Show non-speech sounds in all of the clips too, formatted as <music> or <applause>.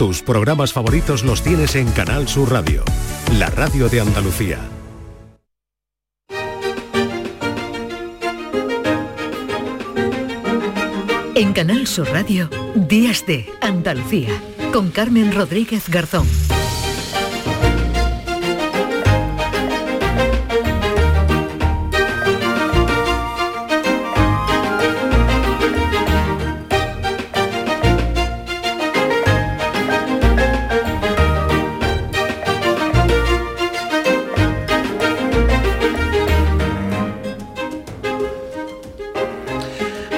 Tus programas favoritos los tienes en Canal Sur Radio, la radio de Andalucía. En Canal Sur Radio, Días de Andalucía, con Carmen Rodríguez Garzón.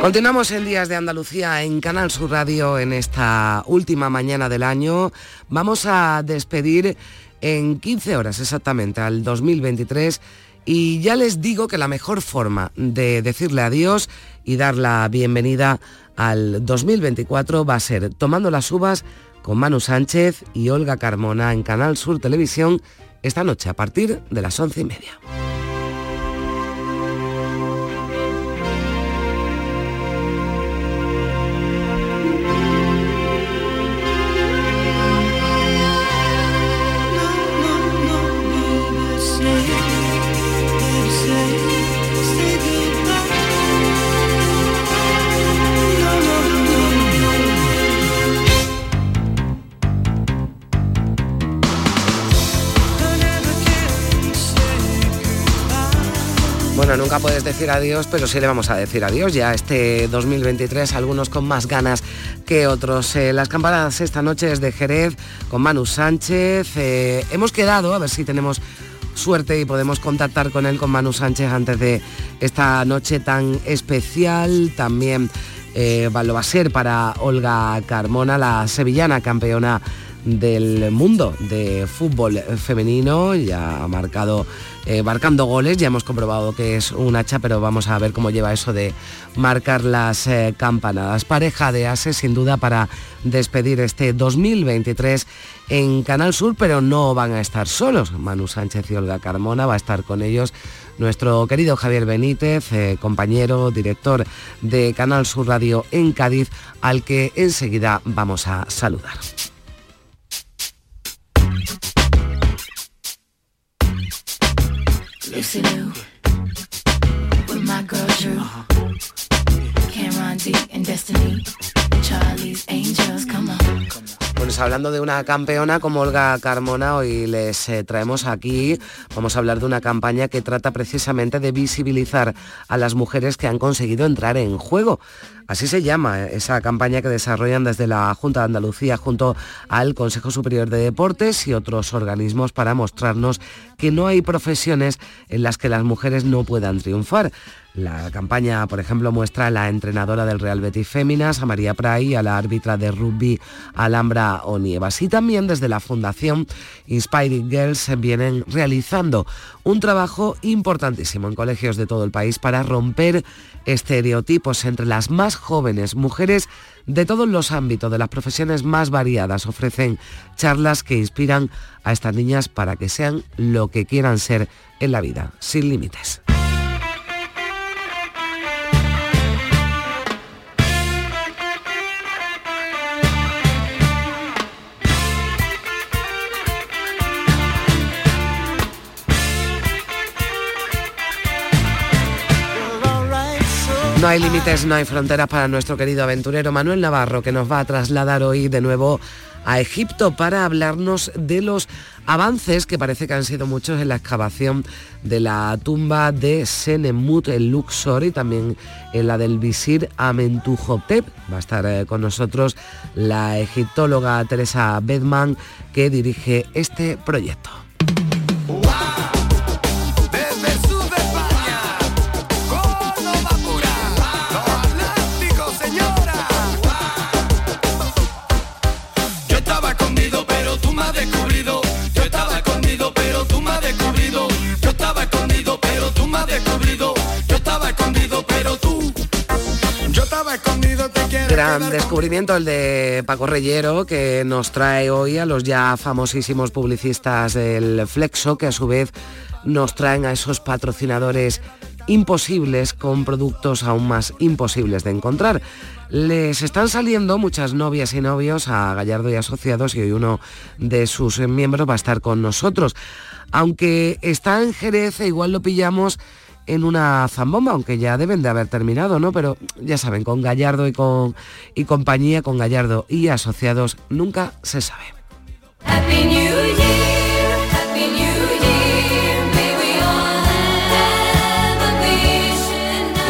Continuamos en Días de Andalucía en Canal Sur Radio en esta última mañana del año. Vamos a despedir en 15 horas exactamente al 2023 y ya les digo que la mejor forma de decirle adiós y dar la bienvenida al 2024 va a ser tomando las uvas con Manu Sánchez y Olga Carmona en Canal Sur Televisión esta noche a partir de las once y media. Nunca puedes decir adiós, pero sí le vamos a decir adiós ya este 2023, algunos con más ganas que otros. Eh, las campanadas esta noche es de Jerez con Manu Sánchez. Eh, hemos quedado, a ver si tenemos suerte y podemos contactar con él, con Manu Sánchez, antes de esta noche tan especial. También eh, lo va a ser para Olga Carmona, la sevillana campeona del mundo de fútbol femenino, ya ha marcado, eh, marcando goles, ya hemos comprobado que es un hacha, pero vamos a ver cómo lleva eso de marcar las eh, campanadas. Pareja de ases sin duda para despedir este 2023 en Canal Sur, pero no van a estar solos. Manu Sánchez y Olga Carmona va a estar con ellos nuestro querido Javier Benítez, eh, compañero, director de Canal Sur Radio en Cádiz, al que enseguida vamos a saludar. Lucy Lou, with my girl Drew, Cameron D and Destiny, Charlie's Angels, come on. Pues hablando de una campeona como Olga Carmona, hoy les eh, traemos aquí, vamos a hablar de una campaña que trata precisamente de visibilizar a las mujeres que han conseguido entrar en juego. Así se llama esa campaña que desarrollan desde la Junta de Andalucía junto al Consejo Superior de Deportes y otros organismos para mostrarnos que no hay profesiones en las que las mujeres no puedan triunfar. La campaña, por ejemplo, muestra a la entrenadora del Real Betis Féminas, a María Pray, a la árbitra de rugby Alhambra Onievas. Y también desde la Fundación Inspiring Girls vienen realizando un trabajo importantísimo en colegios de todo el país para romper estereotipos entre las más jóvenes mujeres de todos los ámbitos, de las profesiones más variadas. Ofrecen charlas que inspiran a estas niñas para que sean lo que quieran ser en la vida, sin límites. No hay límites, no hay fronteras para nuestro querido aventurero Manuel Navarro, que nos va a trasladar hoy de nuevo a Egipto para hablarnos de los avances que parece que han sido muchos en la excavación de la tumba de Senemut el Luxor y también en la del visir Amentuhotep. Va a estar eh, con nosotros la egiptóloga Teresa Bedman que dirige este proyecto. Gran descubrimiento el de Paco Reyero que nos trae hoy a los ya famosísimos publicistas del Flexo que a su vez nos traen a esos patrocinadores imposibles con productos aún más imposibles de encontrar. Les están saliendo muchas novias y novios a Gallardo y Asociados y hoy uno de sus miembros va a estar con nosotros. Aunque está en Jerez, e igual lo pillamos en una zambomba, aunque ya deben de haber terminado, ¿no? Pero ya saben, con Gallardo y, con, y compañía, con Gallardo y asociados, nunca se sabe.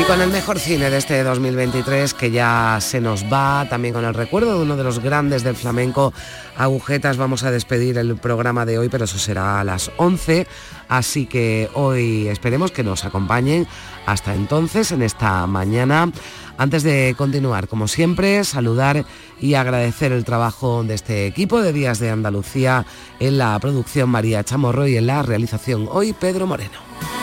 Y con el mejor cine de este 2023 que ya se nos va, también con el recuerdo de uno de los grandes del flamenco, Agujetas, vamos a despedir el programa de hoy, pero eso será a las 11, así que hoy esperemos que nos acompañen hasta entonces, en esta mañana. Antes de continuar, como siempre, saludar y agradecer el trabajo de este equipo de Días de Andalucía en la producción María Chamorro y en la realización hoy Pedro Moreno.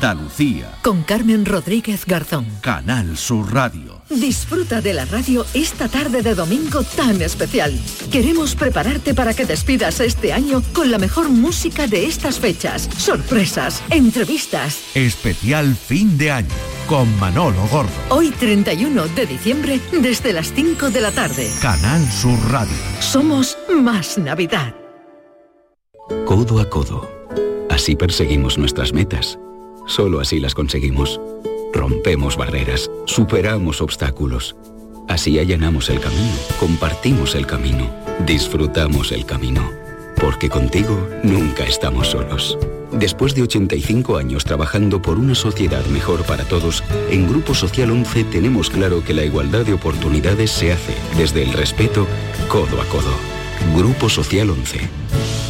Andalucía. Con Carmen Rodríguez Garzón. Canal Sur Radio. Disfruta de la radio esta tarde de domingo tan especial. Queremos prepararte para que despidas este año con la mejor música de estas fechas. Sorpresas, entrevistas. Especial fin de año con Manolo Gordo. Hoy 31 de diciembre desde las 5 de la tarde. Canal Sur Radio. Somos más Navidad. Codo a codo. Así perseguimos nuestras metas Solo así las conseguimos. Rompemos barreras, superamos obstáculos. Así allanamos el camino, compartimos el camino, disfrutamos el camino. Porque contigo nunca estamos solos. Después de 85 años trabajando por una sociedad mejor para todos, en Grupo Social 11 tenemos claro que la igualdad de oportunidades se hace desde el respeto codo a codo. Grupo Social 11.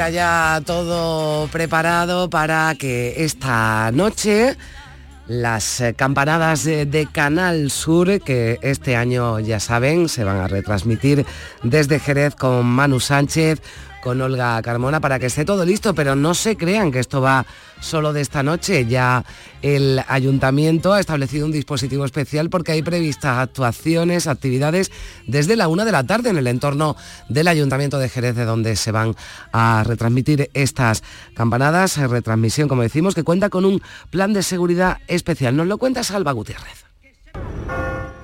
Frontera ya todo preparado para que esta noche las eh, campanadas de, Canal Sur, que este año ya saben, se van a retransmitir desde Jerez con Manu Sánchez, con Olga Carmona para que esté todo listo, pero no se crean que esto va solo de esta noche. Ya el ayuntamiento ha establecido un dispositivo especial porque hay previstas actuaciones, actividades desde la una de la tarde en el entorno del ayuntamiento de Jerez, de donde se van a retransmitir estas campanadas. Retransmisión, como decimos, que cuenta con un plan de seguridad especial. Nos lo cuenta Salva Gutiérrez.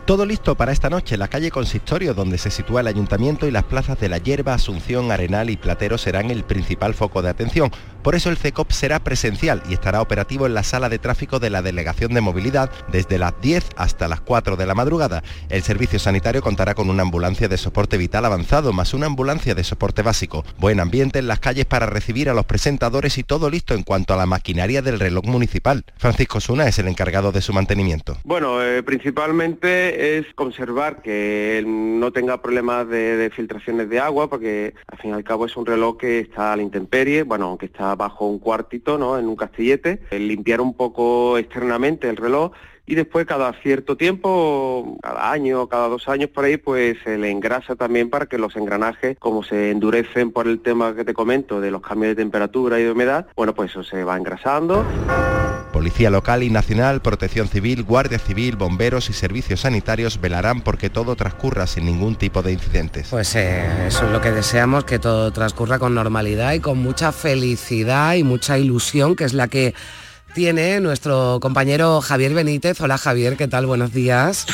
Todo listo para esta noche. La calle Consistorio, donde se sitúa el ayuntamiento y las plazas de La Hierba, Asunción, Arenal y Platero serán el principal foco de atención. Por eso el CECOP será presencial y estará operativo en la sala de tráfico de la Delegación de Movilidad desde las 10 hasta las 4 de la madrugada. El servicio sanitario contará con una ambulancia de soporte vital avanzado más una ambulancia de soporte básico. Buen ambiente en las calles para recibir a los presentadores y todo listo en cuanto a la maquinaria del reloj municipal. Francisco Suna es el encargado de su mantenimiento. Bueno, eh, principalmente es conservar que no tenga problemas de, filtraciones de agua, porque al fin y al cabo es un reloj que está a la intemperie, bueno, aunque está bajo un cuartito, ¿no? En un castillete, limpiar un poco externamente el reloj y después cada cierto tiempo, cada año, cada dos años por ahí, pues se le engrasa también para que los engranajes, como se endurecen por el tema que te comento de los cambios de temperatura y de humedad, bueno, pues eso se va engrasando. Policía local y nacional, protección civil, guardia civil, bomberos y servicios sanitarios velarán porque todo transcurra sin ningún tipo de incidentes. Pues eh, eso es lo que deseamos, que todo transcurra con normalidad y con mucha felicidad y mucha ilusión, que es la que tiene nuestro compañero Javier Benítez. Hola Javier, ¿qué tal? Buenos días.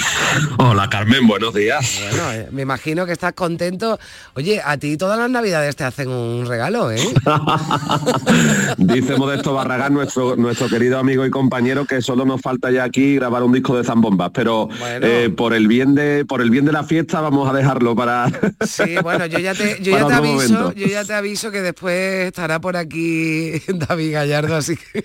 Hola Carmen, buenos días. Bueno, eh, me imagino que estás contento. Oye, a ti todas las navidades te hacen un regalo, ¿eh? <laughs> Dice Modesto Barragán, nuestro, nuestro querido amigo y compañero, que solo nos falta ya aquí grabar un disco de zambombas, pero eh, por el bien de por el bien de la fiesta vamos a dejarlo para. <laughs> sí, bueno, yo ya te, yo ya te aviso, yo ya te aviso que después estará por aquí <laughs> David Gallardo, así que.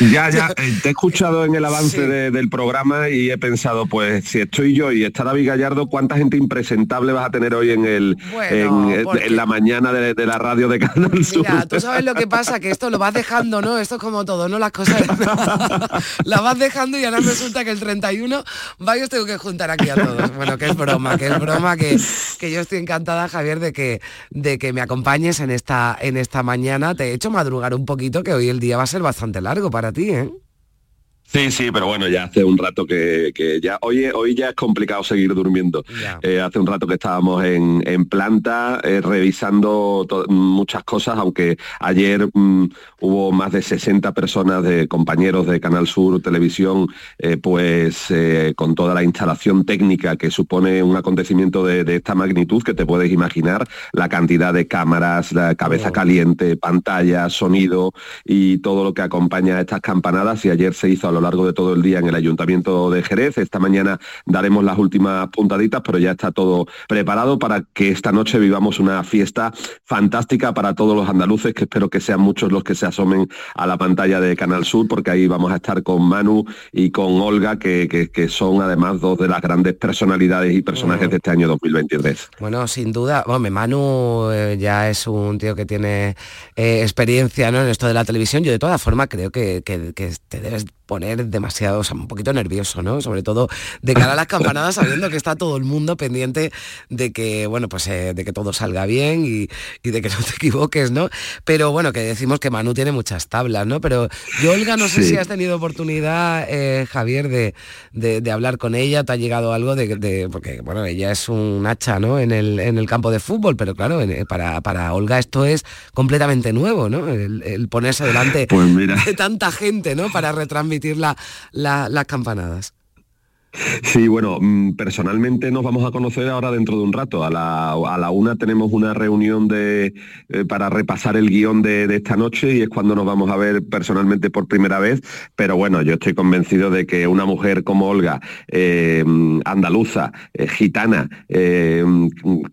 Ya, ya, <laughs> eh, te he escuchado en el avance del programa y he pensado, pues si estoy yo y está David Gallardo, ¿cuánta gente impresentable vas a tener hoy en el en, la mañana de, la radio de Canal Sur? Mira, tú sabes lo que pasa, que esto lo vas dejando, ¿no? Esto es como todo, ¿no? Las cosas <laughs> la vas dejando y ahora resulta que el 31 varios tengo que juntar aquí a todos. Bueno, que es broma, que es broma, que, que yo estoy encantada, Javier, de que, de que me acompañes en esta, en esta mañana. Te he hecho madrugar un poquito, que hoy el día va a ser bastante largo para ti, ¿eh? Sí, sí, pero bueno, ya hace un rato que, ya, hoy, hoy ya es complicado seguir durmiendo. Eh, hace un rato que estábamos en, planta eh, revisando muchas cosas, aunque ayer mm, hubo más de 60 personas de compañeros de Canal Sur Televisión, eh, pues con toda la instalación técnica que supone un acontecimiento de, esta magnitud, que te puedes imaginar, la cantidad de cámaras, la cabeza oh. caliente, pantalla, sonido y todo lo que acompaña a estas campanadas. Y ayer se hizo a lo largo de todo el día en el Ayuntamiento de Jerez. Esta mañana daremos las últimas puntaditas, pero ya está todo preparado para que esta noche vivamos una fiesta fantástica para todos los andaluces, que espero que sean muchos los que se asomen a la pantalla de Canal Sur, porque ahí vamos a estar con Manu y con Olga, que, son además dos de las grandes personalidades y personajes de este año 2023. Bueno, sin duda, bueno, Manu eh, ya es un tío que tiene eh, experiencia ¿no? en esto de la televisión. Yo de todas formas creo que, que te debes poner demasiado, o sea, un poquito nervioso, ¿no? Sobre todo de cara a las campanadas, sabiendo que está todo el mundo pendiente de que, bueno, pues eh, de que todo salga bien y, de que <laughs> no te equivoques, ¿no? Pero bueno, que decimos que Manu tiene muchas tablas, ¿no? Pero yo, Olga, no sé si has tenido oportunidad, eh, Javier, de, hablar con ella, te ha llegado algo de, porque, bueno, ella es un hacha, ¿no? En el, en el campo de fútbol, pero claro, para, para Olga esto es completamente nuevo, ¿no? El, ponerse delante pues de tanta gente, ¿no? Para retransmitir las campanadas. <laughs> Sí, bueno, mm, personalmente nos vamos a conocer ahora dentro de un rato. A la, a la una tenemos una reunión de, eh, para repasar el guion de, esta noche y es cuando nos vamos a ver personalmente por primera vez. Pero bueno, yo estoy convencido de que una mujer como Olga, eh, andaluza, eh, gitana,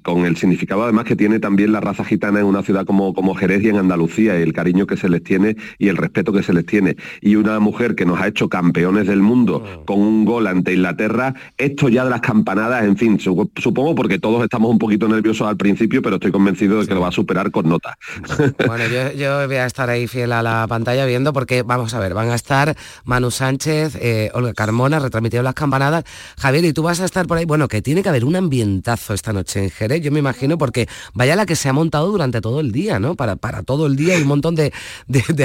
con el significado además que tiene también la raza gitana en una ciudad como, como Jerez y en Andalucía, y el cariño que se les tiene y el respeto que se les tiene. Y una mujer que nos ha hecho campeones del mundo oh. con un gol ante Inglaterra Inglaterra, esto ya de las campanadas, en fin, supongo porque todos estamos un poquito nerviosos al principio, pero estoy convencido de que lo va a superar con nota. <laughs> Bueno, yo, voy a estar ahí fiel a la pantalla viendo porque, vamos a ver, van a estar Manu Sánchez, eh, Olga Carmona, retransmitiendo las campanadas. Javier, y tú vas a estar por ahí. Bueno, que tiene que haber un ambientazo esta noche en Jerez, yo me imagino, porque vaya la que se ha montado durante todo el día, ¿no? Para, para todo el día hay un montón de,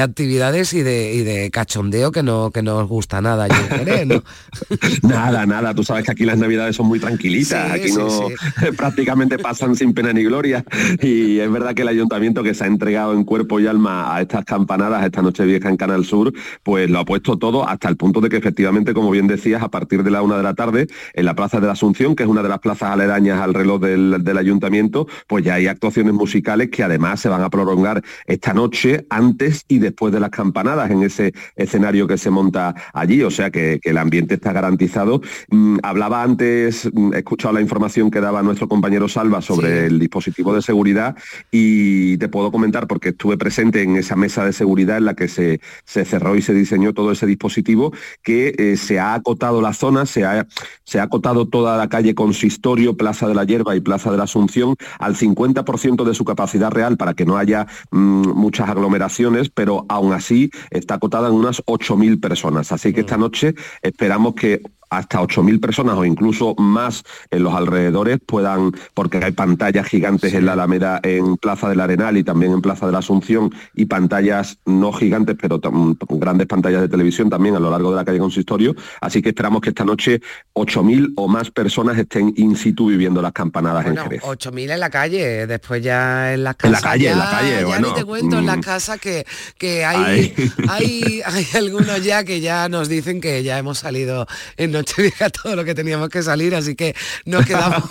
actividades y de, de, cachondeo que no, que no os gusta nada allí en Jerez, ¿no? <laughs> <laughs> nada, nada. Tú sabes que aquí las navidades son muy tranquilitas, aquí no <laughs> prácticamente pasan sin pena ni gloria. Y es verdad que el ayuntamiento que se ha entregado en cuerpo y alma a estas campanadas esta noche vieja en Canal Sur, pues lo ha puesto todo hasta el punto de que efectivamente, como bien decías, a partir de la una de la tarde, en la Plaza de la Asunción, que es una de las plazas aledañas al reloj del, del ayuntamiento, pues ya hay actuaciones musicales que además se van a prolongar esta noche, antes y después de las campanadas, en ese escenario que se monta allí. O sea que, el ambiente está garantizado. Mm, hablaba antes, mm, he escuchado la información que daba nuestro compañero Salva sobre el dispositivo de seguridad y te puedo comentar porque estuve presente en esa mesa de seguridad en la que se, se cerró y se diseñó todo ese dispositivo que eh, se ha acotado la zona, se ha, se ha acotado toda la calle Consistorio, Plaza de la Hierba y Plaza de la Asunción al 50% de su capacidad real para que no haya mm, muchas aglomeraciones, pero aún así está acotada en unas 8.000 personas. Así que esta noche esperamos que hasta 8.000 personas o incluso más en los alrededores puedan, porque hay pantallas gigantes en la Alameda, en Plaza del Arenal y también en Plaza de la Asunción y pantallas no gigantes, pero grandes pantallas de televisión también a lo largo de la calle Consistorio. Así que esperamos que esta noche 8.000 o más personas estén in situ viviendo las campanadas en Jerez. 8.000 en la calle, después ya en las casas. En la calle, en la calle, ya ni te cuento, en las mm. casas que, que hay, hay, hay algunos ya que ya nos dicen que ya hemos salido en Nochevieja <laughs> todo lo que teníamos que salir, así que nos quedamos,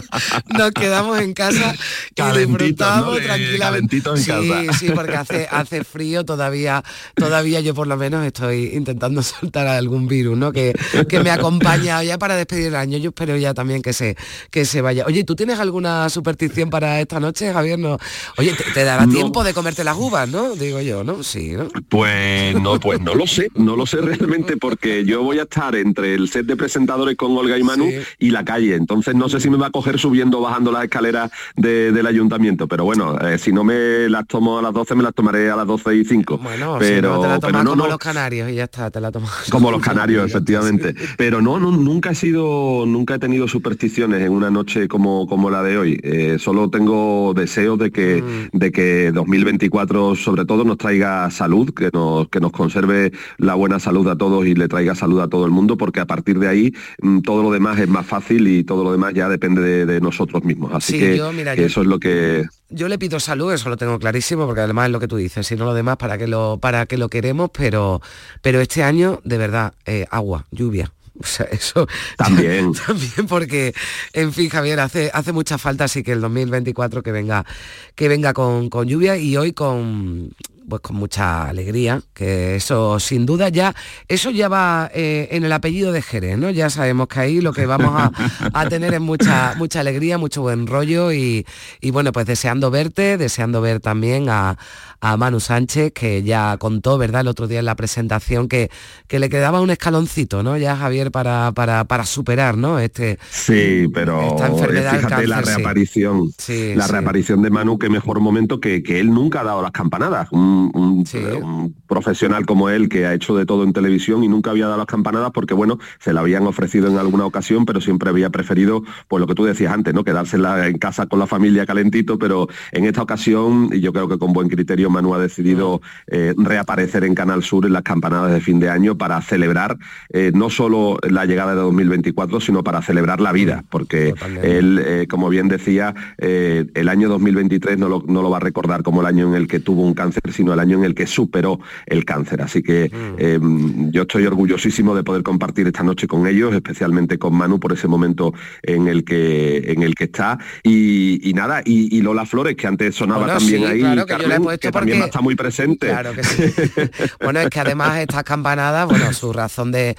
<laughs> nos quedamos en casa y disfrutamos tranquilamente. sí, sí, porque hace, hace frío todavía, todavía yo por lo menos estoy intentando <laughs> soltar algún virus, ¿no? Que, que me acompaña ya para despedir el año. Yo espero ya también que se, que se vaya. Oye, ¿tú tienes alguna superstición para esta noche, Javier? No. Oye, te, dará tiempo de comerte las uvas, ¿no? Digo yo, ¿no? Sí, ¿no? Pues no, pues no lo sé, no lo sé realmente porque yo voy a estar entre el set de presentadores con Olga y Manu y la calle. Entonces no sé si me va a coger subiendo o bajando las escaleras del ayuntamiento. Pero bueno, eh, si no me las tomo a las 12, me las tomaré a las 12 y 5. Bueno, pero, te la pero no, como los canarios y ya está, te la tomas. Como los <laughs> canarios, efectivamente. Pero no, no, nunca he sido, nunca he tenido supersticiones en una noche como, como la de hoy. Eh, solo tengo deseos de que, mm. de que 2024 sobre todo nos traiga salud, que nos, que nos conserve la buena salud a todos y le traiga salud a todo el mundo, porque a partir de ahí mm, todo lo demás es más fácil y todo lo demás ya depende de, nosotros mismos. Así que, eso es lo que yo le pido salud, eso lo tengo clarísimo, porque además es lo que tú dices, si no lo demás, para que lo, para que lo queremos, pero, pero este año, de verdad, eh, agua, lluvia. <laughs> O sea, eso también. <laughs> también porque, en fin, Javier, hace, hace mucha falta así que el 2024 que venga, que venga con, con lluvia y hoy con, pues con mucha alegría, que eso sin duda ya, eso ya va eh, en el apellido de Jerez, ¿no? Ya sabemos que ahí lo que vamos <laughs> a, tener es mucha, mucha alegría, mucho buen rollo y, y, bueno, pues deseando verte, deseando ver también a, a Manu Sánchez, que ya contó, ¿verdad?, el otro día en la presentación que, que le quedaba un escaloncito, ¿no? Ya Javier para, para, para superar, ¿no? Este, sí, pero esta enfermedad fíjate la reaparición, la reaparición de Manu, qué mejor momento que, que, él nunca ha dado las campanadas. Un, profesional como él que ha hecho de todo en televisión y nunca había dado las campanadas porque, bueno, se la habían ofrecido en alguna ocasión, pero siempre había preferido, pues lo que tú decías antes, ¿no? Quedársela en casa con la familia calentito, pero en esta ocasión, y yo creo que con buen criterio, Manu ha decidido eh, reaparecer en Canal Sur en las campanadas de fin de año para celebrar eh, no solo la llegada de 2024, sino para celebrar la vida, porque él, eh, como bien decía, el año 2023 no lo, no lo, va a recordar como el año en el que tuvo un cáncer, sino el año en el que superó el cáncer. Así que mm. yo estoy orgullosísimo de poder compartir esta noche con ellos, especialmente con Manu por ese momento en el que, en el que está. Y, nada, y, Lola Flores, que antes sonaba también ahí, también está muy presente. Claro que sí. <laughs> bueno, es que además estas campanadas, bueno, su razón de,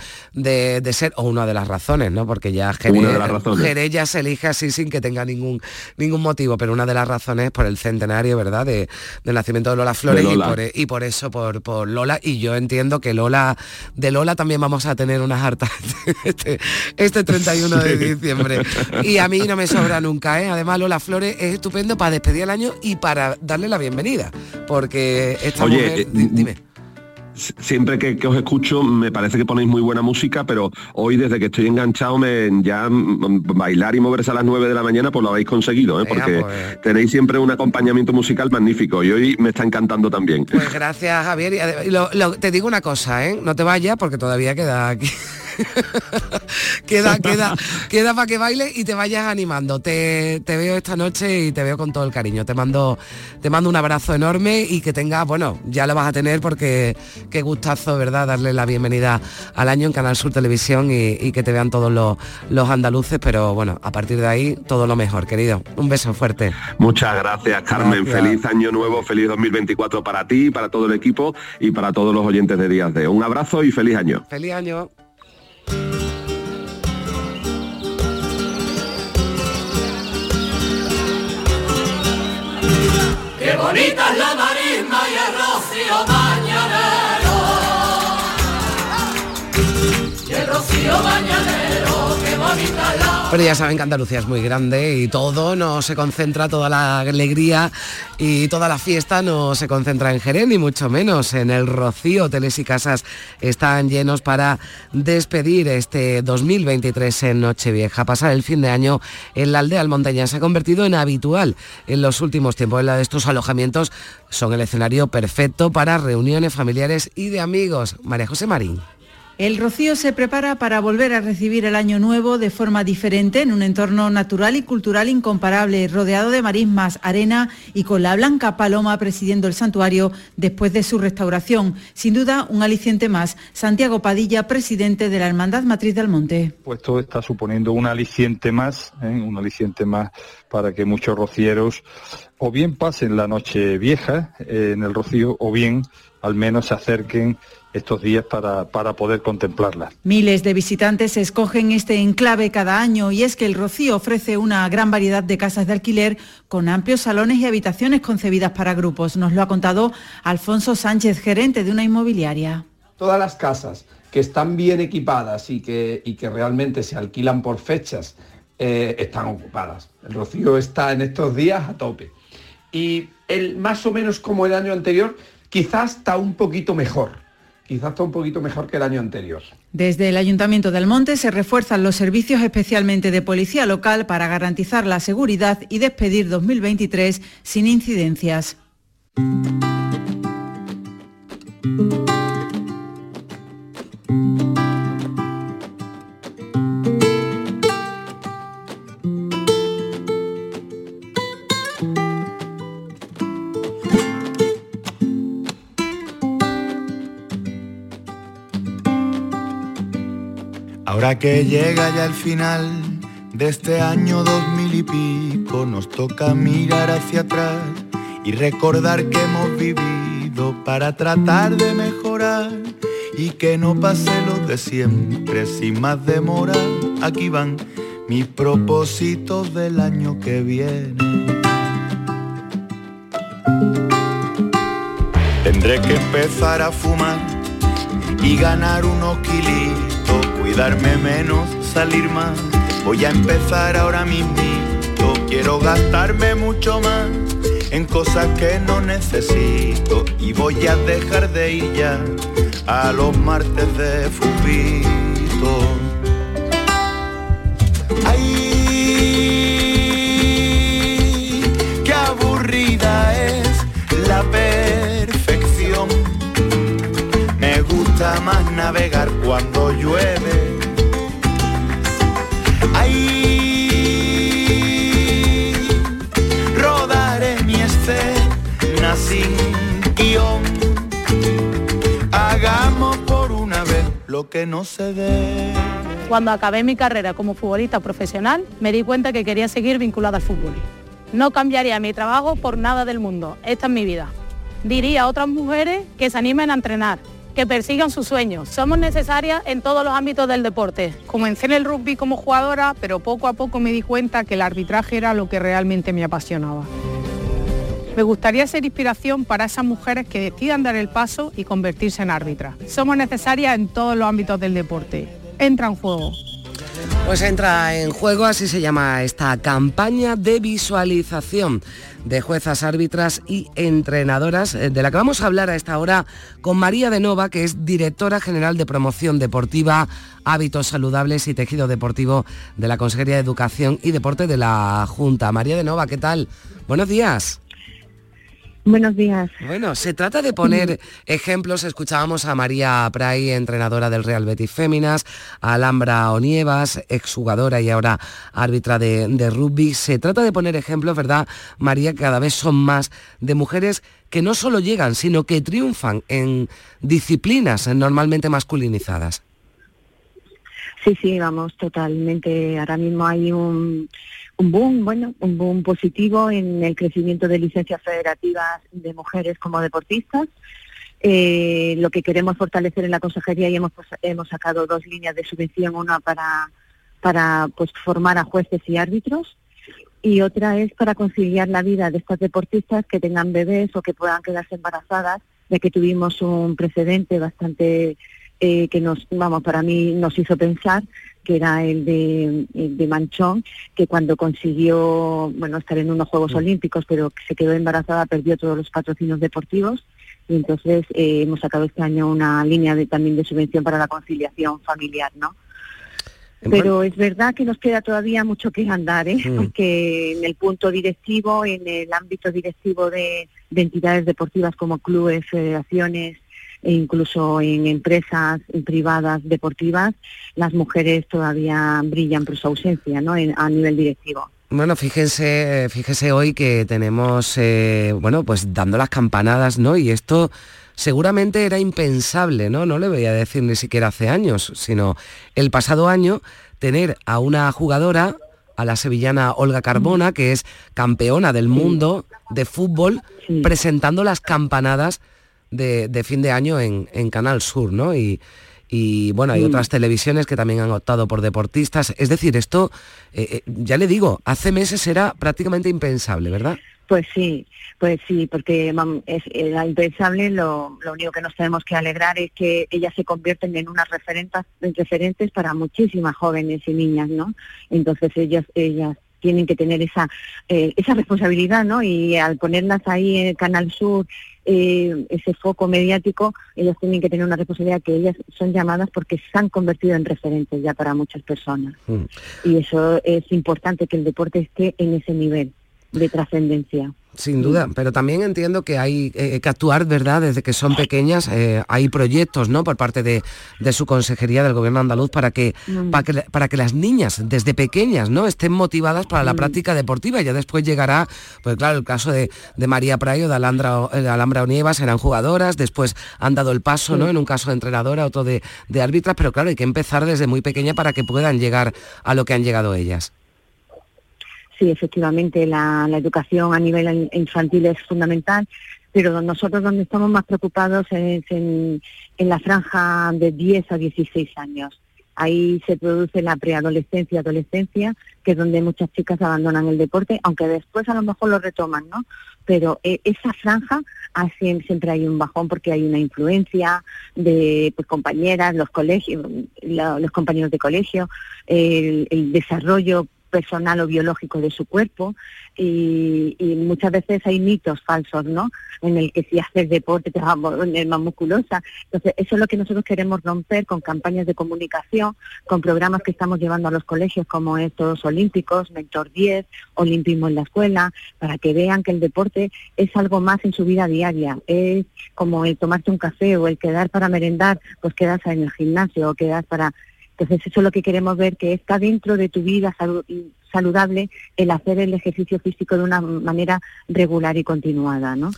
ser, o una de las razones, ¿no? Porque ya Jerez, ya se elige así sin que tenga ningún, ningún motivo, pero una de las razones es por el centenario, ¿verdad? De, del nacimiento de Lola Flores. Lola. Y, por, eso, por, por, Lola, y yo entiendo que Lola, de Lola también vamos a tener unas hartas <laughs> este, este 31 de diciembre. Y a mí no me sobra nunca, ¿eh? Además, Lola Flores es estupendo para despedir el año y para darle la bienvenida, porque esta mujer... Eh, dime siempre que, os escucho me parece que ponéis muy buena música, pero hoy desde que estoy enganchado me, ya bailar y moverse a las 9 de la mañana pues lo habéis conseguido, ¿eh? porque pues. tenéis siempre un acompañamiento musical magnífico y hoy me está encantando también. Pues gracias Javier. Y te digo una cosa, ¿eh? no te vayas porque todavía queda aquí. <laughs> queda, queda, queda para que baile y te vayas animando. Te, veo esta noche y te veo con todo el cariño. Te mando, te mando un abrazo enorme y que tengas, bueno, ya lo vas a tener porque qué gustazo, ¿verdad? Darle la bienvenida al año en Canal Sur Televisión y, que te vean todos los, los andaluces, pero bueno, a partir de ahí todo lo mejor, querido. Un beso fuerte. Muchas gracias, Carmen. Feliz año nuevo, feliz 2024 para ti, para todo el equipo y para todos los oyentes de Días de. Un abrazo y feliz año. Feliz año. Qué bonita es la marisma y el rocío mañanero. Y el rocío mañanero, qué bonita es la pero ya saben que Andalucía es muy grande y todo no se concentra, toda la alegría y toda la fiesta no se concentra en Jerez, ni mucho menos en el Rocío. Hoteles y casas están llenos para despedir este 2023 en Nochevieja. Pasar el fin de año en la aldea almonteña se ha convertido en habitual en los últimos tiempos. Estos alojamientos son el escenario perfecto para reuniones familiares y de amigos. María José Marín. El Rocío se prepara para volver a recibir el año nuevo de forma diferente en un entorno natural y cultural incomparable, rodeado de marismas, arena y con la blanca paloma presidiendo el santuario después de su restauración. Sin duda, un aliciente más. Santiago Padilla, presidente de la Hermandad Matriz del Monte. Pues todo está suponiendo un aliciente más, ¿eh? un aliciente más para que muchos rocieros o bien pasen la noche vieja eh, en el Rocío o bien al menos se acerquen estos días para, para, poder contemplarla. Miles de visitantes escogen este enclave cada año y es que el Rocío ofrece una gran variedad de casas de alquiler con amplios salones y habitaciones concebidas para grupos. Nos lo ha contado Alfonso Sánchez, gerente de una inmobiliaria. Todas las casas que están bien equipadas y que, y que realmente se alquilan por fechas eh, están ocupadas. El Rocío está en estos días a tope. Y el, más o menos como el año anterior, quizás está un poquito mejor quizás está un poquito mejor que el año anterior. Desde el Ayuntamiento del Monte se refuerzan los servicios especialmente de policía local para garantizar la seguridad y despedir 2023 sin incidencias. Ahora que llega ya el final de este año dos mil y pico, nos toca mirar hacia atrás y recordar que hemos vivido para tratar de mejorar y que no pase lo de siempre sin más demora. Aquí van mis propósitos del año que viene. Tendré que empezar a fumar y ganar unos kilitos cuidarme menos, salir más. Voy a empezar ahora mismo. Quiero gastarme mucho más en cosas que no necesito y voy a dejar de ir ya a los martes de fubito. Ay, qué aburrida es la perfección. Me gusta más navegar cuando llueve que no se dé. Cuando acabé mi carrera como futbolista profesional, me di cuenta que quería seguir vinculada al fútbol. No cambiaría mi trabajo por nada del mundo. Esta es mi vida. Diría a otras mujeres que se animen a entrenar, que persigan sus sueños. Somos necesarias en todos los ámbitos del deporte. Comencé en el rugby como jugadora, pero poco a poco me di cuenta que el arbitraje era lo que realmente me apasionaba. Me gustaría ser inspiración para esas mujeres que decidan dar el paso y convertirse en árbitras. Somos necesarias en todos los ámbitos del deporte. Entra en juego. Pues entra en juego, así se llama esta campaña de visualización de juezas, árbitras y entrenadoras, eh, de la que vamos a hablar a esta hora con María de Nova, que es directora general de promoción deportiva, hábitos saludables y tejido deportivo de la Consejería de Educación y Deporte de la Junta. María de Nova, ¿qué tal? Buenos días. Buenos días. Bueno, se trata de poner ejemplos. Escuchábamos a María Pray, entrenadora del Real Betis Féminas, a Alhambra Onievas, exjugadora y ahora árbitra de, de, rugby. Se trata de poner ejemplos, ¿verdad, María? Cada vez son más de mujeres que no solo llegan, sino que triunfan en disciplinas normalmente masculinizadas. Sí, sí, vamos, totalmente. Ahora mismo hay un boom, bueno, un boom positivo en el crecimiento de licencias federativas de mujeres como deportistas. Eh, lo que queremos fortalecer en la consejería y hemos, pues, hemos sacado dos líneas de subvención, una para, para pues, formar a jueces y árbitros y otra es para conciliar la vida de estas deportistas que tengan bebés o que puedan quedarse embarazadas, ya que tuvimos un precedente bastante eh, que nos, vamos, para mí nos hizo pensar que era el de, de, Manchón, que cuando consiguió, bueno, estar en unos Juegos Olímpicos, pero se quedó embarazada, perdió todos los patrocinios deportivos, y entonces eh, hemos sacado este año una línea de, también de subvención para la conciliación familiar, ¿no? Pero es verdad que nos queda todavía mucho que andar, ¿eh? porque en el punto directivo, en el ámbito directivo de entidades deportivas como clubes, federaciones, e incluso en empresas privadas deportivas, las mujeres todavía brillan por su ausencia ¿no? a nivel directivo. Bueno, fíjense, fíjese hoy que tenemos, eh, bueno, pues dando las campanadas, ¿no? Y esto seguramente era impensable, ¿no? No le voy a decir ni siquiera hace años, sino el pasado año tener a una jugadora, a la sevillana Olga Carbona, que es campeona del mundo de fútbol, presentando las campanadas de, fin de año en, Canal Sur, ¿no? Y, y bueno, hay mm. otras televisiones que también han optado por deportistas. Es decir, esto, eh, eh, ya le digo, hace meses era prácticamente impensable, ¿verdad? Pues sí, pues sí, porque es, era impensable, lo, lo, único que nos tenemos que alegrar es que ellas se convierten en unas referentes, referentes para muchísimas jóvenes y niñas, ¿no? Entonces ellas, ellas tienen que tener esa, eh, esa responsabilidad, ¿no? Y al ponerlas ahí en el Canal Sur, eh, ese foco mediático, ellas tienen que tener una responsabilidad que ellas son llamadas porque se han convertido en referentes ya para muchas personas. Mm. Y eso es importante que el deporte esté en ese nivel de trascendencia. Sin duda, pero también entiendo que hay eh, que actuar, ¿verdad? Desde que son pequeñas, eh, hay proyectos, ¿no? Por parte de, su consejería del gobierno andaluz para que, mm. para que, las niñas desde pequeñas, ¿no? Estén motivadas para la mm. práctica deportiva. Ya después llegará, pues claro, el caso de, María Prayo, de Alhambra, de Alhambra Onievas, eran jugadoras, después han dado el paso, ¿no? En un caso de entrenadora, otro de, de árbitras, pero claro, hay que empezar desde muy pequeña para que puedan llegar a lo que han llegado ellas. Sí, efectivamente, la, educación a nivel infantil es fundamental, pero nosotros donde estamos más preocupados es en, la franja de 10 a 16 años. Ahí se produce la preadolescencia, adolescencia, que es donde muchas chicas abandonan el deporte, aunque después a lo mejor lo retoman, ¿no? Pero eh, esa franja siempre hay un bajón porque hay una influencia de pues, compañeras, los colegios, los compañeros de colegio, el, el desarrollo personal o biológico de su cuerpo y, muchas veces hay mitos falsos, ¿no? En el que si haces deporte te vas a poner más musculosa. Entonces, eso es lo que nosotros queremos romper con campañas de comunicación, con programas que estamos llevando a los colegios como estos olímpicos, Mentor 10, Olimpismo en la escuela, para que vean que el deporte es algo más en su vida diaria. Es como el tomarte un café o el quedar para merendar, pues quedas en el gimnasio o quedas para entonces eso es lo que queremos ver, que está dentro de tu vida saludable el hacer el ejercicio físico de una manera regular y continuada, ¿no?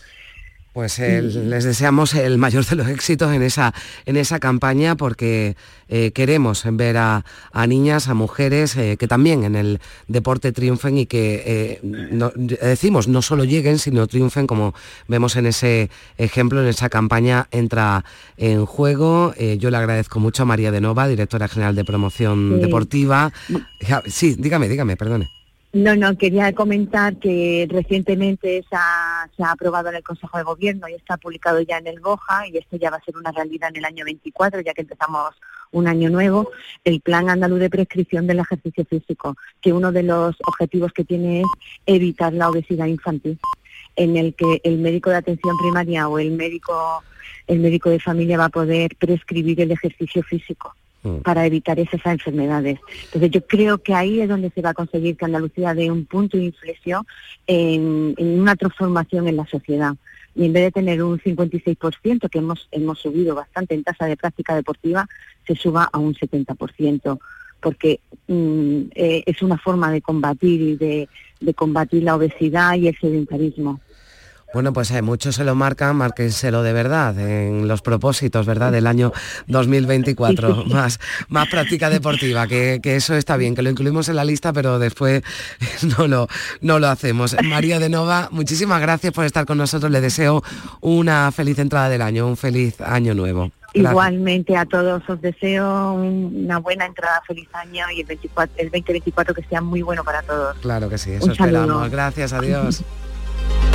Pues les deseamos el mayor de los éxitos en esa, en esa campaña porque eh, queremos ver a, niñas, a mujeres eh, que también en el deporte triunfen y que eh, decimos no solo lleguen, sino triunfen como vemos en ese ejemplo, en esa campaña entra en juego. yo le agradezco mucho a María de Nova, directora general de promoción deportiva. Sí, dígame, dígame, perdone. No, no, quería comentar que recientemente se ha, aprobado en el Consejo de Gobierno y está publicado ya en el BOJA y esto ya va a ser una realidad en el año 24, ya que empezamos un año nuevo, el Plan Andaluz de Prescripción del Ejercicio Físico, que uno de los objetivos que tiene es evitar la obesidad infantil, en el que el médico de atención primaria o el médico, el médico de familia va a poder prescribir el ejercicio físico Mm. para evitar esas enfermedades. Entonces yo creo que ahí es donde se va a conseguir que Andalucía dé un punto de inflexión en, una transformación en la sociedad. Y en vez de tener un 56%, que hemos, hemos subido bastante en tasa de práctica deportiva, se suba a un 70% porque mm, eh, es una forma de combatir y de, de combatir la obesidad y el sedentarismo. Bueno, pues hay muchos se lo marcan, márquenselo de verdad en los propósitos, ¿verdad? Del año 2024. <laughs> Más, más práctica deportiva, que, eso está bien, que lo incluimos en la lista, pero después <laughs> no lo, no lo hacemos. María de Nova, muchísimas gracias por estar con nosotros. Le deseo una feliz entrada del año, un feliz año nuevo. Igualmente a todos os deseo una buena entrada, feliz año y el, 24, el 2024 que sea muy bueno para todos. Claro que sí, eso esperamos. Gracias, adiós. <laughs>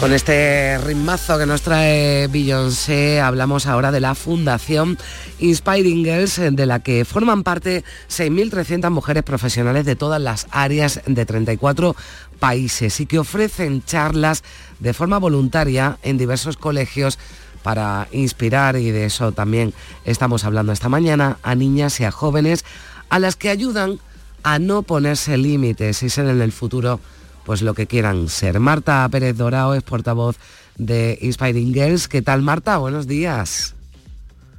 Con este ritmazo que nos trae Beyoncé, hablamos ahora de la Fundación Inspiring Girls, de la que forman parte 6.300 mujeres profesionales de todas las áreas de 34 países y que ofrecen charlas de forma voluntaria en diversos colegios para inspirar, y de eso también estamos hablando esta mañana, a niñas y a jóvenes a las que ayudan a no ponerse límites y ser en el futuro pues lo que quieran ser. Marta Pérez Dorao es portavoz de Inspiring Girls. ¿Qué tal Marta? Buenos días.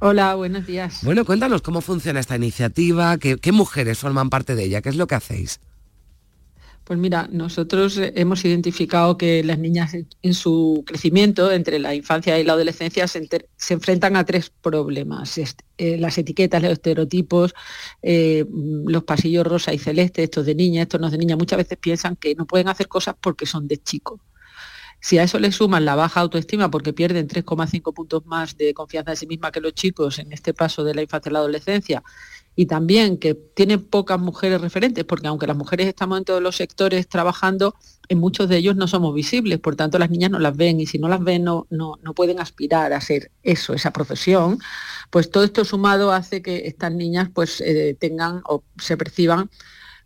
Hola, buenos días. Bueno, cuéntanos cómo funciona esta iniciativa, qué, qué mujeres forman parte de ella, qué es lo que hacéis. Pues mira, nosotros hemos identificado que las niñas en su crecimiento entre la infancia y la adolescencia se, enfrentan a tres problemas. Eh, las etiquetas, los estereotipos, eh, los pasillos rosa y celeste, estos de niña, estos no de niña, muchas veces piensan que no pueden hacer cosas porque son de chico. Si a eso le suman la baja autoestima porque pierden 3,5 puntos más de confianza en sí misma que los chicos en este paso de la infancia a la adolescencia y también que tiene pocas mujeres referentes, porque aunque las mujeres estamos en todos los sectores trabajando, en muchos de ellos no somos visibles, por tanto las niñas no las ven y si no las ven no, no, pueden aspirar a ser eso, esa profesión, pues todo esto sumado hace que estas niñas pues eh, tengan o se perciban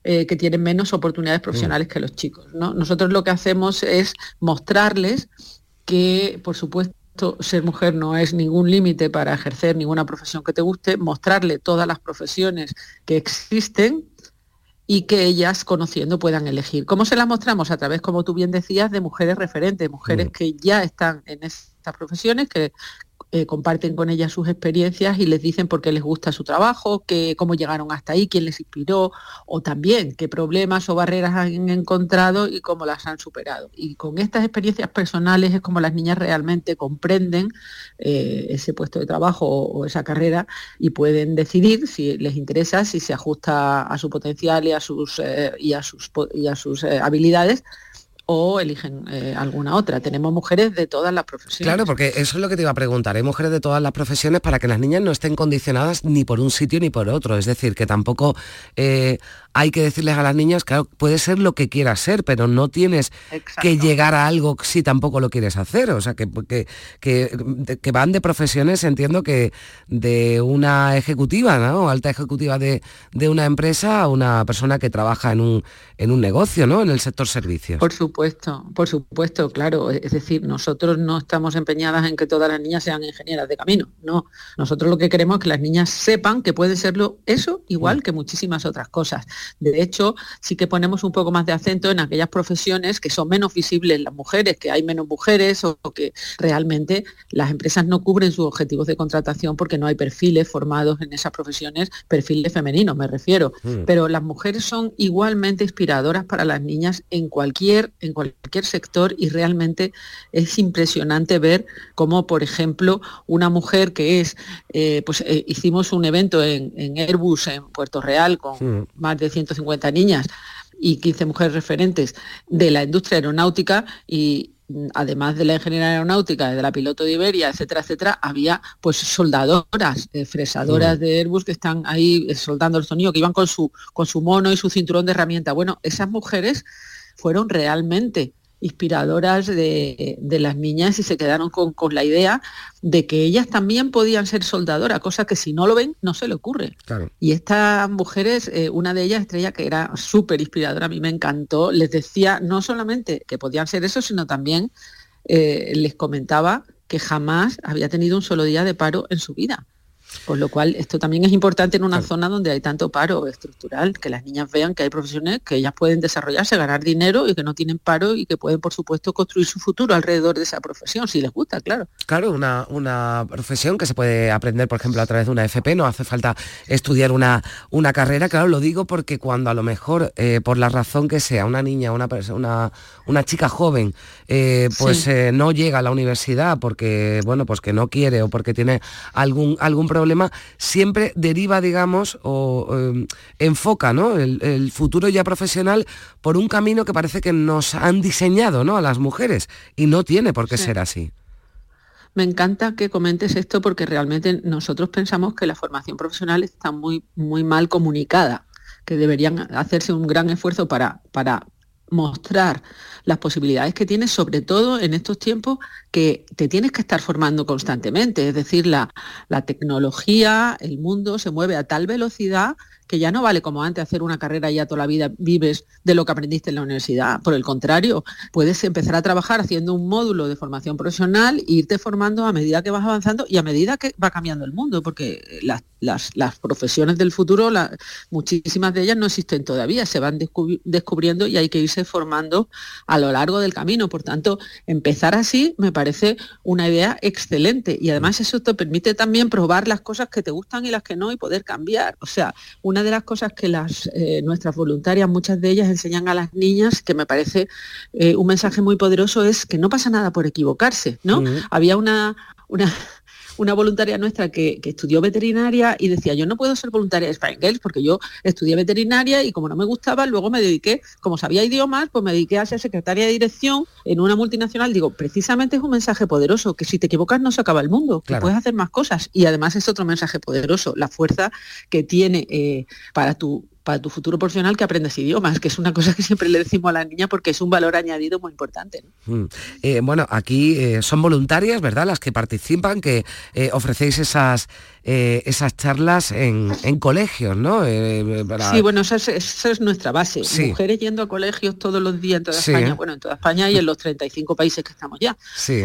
eh, que tienen menos oportunidades mm. profesionales que los chicos. Nosotros lo que hacemos es mostrarles que, por supuesto, ser mujer no es ningún límite para ejercer ninguna profesión que te guste, mostrarle todas las profesiones que existen y que ellas conociendo puedan elegir. ¿Cómo se las mostramos? A través, como tú bien decías, de mujeres referentes, mujeres mm. que ya están en estas profesiones, que eh, comparten con ellas sus experiencias y les dicen por qué les gusta su trabajo, cómo llegaron hasta ahí, quién les inspiró, o también qué problemas o barreras han encontrado y cómo las han superado. Y con estas experiencias personales es como las niñas realmente comprenden eh, ese puesto de trabajo o, esa carrera y pueden decidir si les interesa, si se ajusta a su potencial y a sus, eh, y a sus, y a sus habilidades o eligen eh, alguna otra. Tenemos mujeres de todas las profesiones. Claro, porque eso es lo que te iba a preguntar. Hay mujeres de todas las profesiones para que las niñas no estén condicionadas ni por un sitio ni por otro. Es decir, que tampoco eh, hay que decirles a las niñas, claro, puede ser lo que quieras ser, pero no tienes que llegar a algo si tampoco lo quieres hacer. O sea, que, que, van de profesiones, entiendo que de una ejecutiva, ¿no? Alta ejecutiva de, una empresa a una persona que trabaja en un, en un negocio, ¿no? En el sector servicios. Por supuesto, por supuesto, claro. Es decir, nosotros no estamos empeñadas en que todas las niñas sean ingenieras de camino, no. Nosotros lo que queremos es que las niñas sepan que pueden serlo eso igual que muchísimas otras cosas. De hecho, sí que ponemos un poco más de acento en aquellas profesiones que son menos visibles las mujeres, que hay menos mujeres o que realmente las empresas no cubren sus objetivos de contratación porque no hay perfiles formados en esas profesiones, perfiles femeninos me refiero. Mm. Pero las mujeres son igualmente inspiradoras para las niñas en cualquier, en cualquier sector y realmente es impresionante ver cómo, por ejemplo, una mujer que es, eh, pues eh, hicimos un evento en, Airbus en Puerto Real con más de 150 niñas y 15 mujeres referentes de la industria aeronáutica y mm, además de la ingeniería aeronáutica, de la piloto de Iberia, etcétera, etcétera, había pues soldadoras, eh, fresadoras de Airbus que están ahí eh, soldando el sonido, que iban con su, con su mono y su cinturón de herramienta. Bueno, esas mujeres fueron realmente inspiradoras de, las niñas y se quedaron con, la idea de que ellas también podían ser soldadoras, cosa que si no lo ven no se le ocurre. Y estas mujeres, eh, una de ellas, Estrella, que era súper inspiradora, a mí me encantó, les decía no solamente que podían ser eso, sino también eh, les comentaba que jamás había tenido un solo día de paro en su vida. Con lo cual, esto también es importante en una zona donde hay tanto paro estructural, que las niñas vean que hay profesiones que ellas pueden desarrollarse, ganar dinero y que no tienen paro y que pueden, por supuesto, construir su futuro alrededor de esa profesión, si les gusta, claro. Claro, una, una profesión que se puede aprender, por ejemplo, a través de una FP, no hace falta estudiar una, una carrera, claro, lo digo porque cuando a lo mejor, eh, por la razón que sea, una niña, una, una, una chica joven, eh, pues eh, no llega a la universidad porque, bueno, pues que no quiere o porque tiene algún, algún problema, problema, siempre deriva, digamos, o em, enfoca ¿no? el, futuro ya profesional por un camino que parece que nos han diseñado ¿no? a las mujeres y no tiene por qué ser así. Me encanta que comentes esto porque realmente nosotros pensamos que la formación profesional está muy, muy mal comunicada, que deberían hacerse un gran esfuerzo para, para mostrar las posibilidades que tienes, sobre todo en estos tiempos que te tienes que estar formando constantemente. Es decir, la, la tecnología, el mundo se mueve a tal velocidad que ya no vale como antes hacer una carrera y ya toda la vida vives de lo que aprendiste en la universidad. Por el contrario, puedes empezar a trabajar haciendo un módulo de formación profesional e irte formando a medida que vas avanzando y a medida que va cambiando el mundo, porque las, las, profesiones del futuro, muchísimas de ellas no existen todavía, se van descubriendo y hay que irse formando a lo largo del camino. Por tanto, empezar así me parece una idea excelente y además eso te permite también probar las cosas que te gustan y las que no y poder cambiar. O sea, una de las cosas que las, eh, nuestras voluntarias, muchas de ellas enseñan a las niñas, que me parece eh, un mensaje muy poderoso, es que no pasa nada por equivocarse, ¿no? Había una, una, una voluntaria nuestra que, estudió veterinaria y decía, yo no puedo ser voluntaria de Spine porque yo estudié veterinaria y como no me gustaba, luego me dediqué, como sabía idiomas, pues me dediqué a ser secretaria de dirección en una multinacional. Digo, precisamente es un mensaje poderoso, que si te equivocas no se acaba el mundo, que puedes hacer más cosas. Y además es otro mensaje poderoso, la fuerza que tiene eh, para tu para tu futuro profesional que aprendes idiomas, que es una cosa que siempre le decimos a la niña porque es un valor añadido muy importante. Mm. Eh, bueno, aquí eh, son voluntarias, ¿verdad? Las que participan, que eh, ofrecéis esas, esas charlas en, colegios, ¿no? Sí, bueno, esa es, nuestra base. Mujeres yendo a colegios todos los días en toda España, bueno, en toda España y en los 35 países que estamos ya. Sí.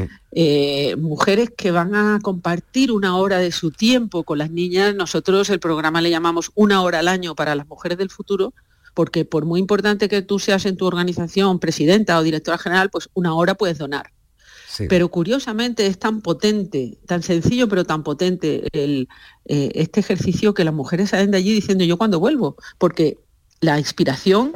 mujeres que van a compartir una hora de su tiempo con las niñas. Nosotros el programa le llamamos una hora al año para las mujeres del futuro, porque por muy importante que tú seas en tu organización presidenta o directora general, pues una hora puedes donar. Pero curiosamente es tan potente, tan sencillo pero tan potente el, eh, este ejercicio que las mujeres salen de allí diciendo yo cuando vuelvo, porque la inspiración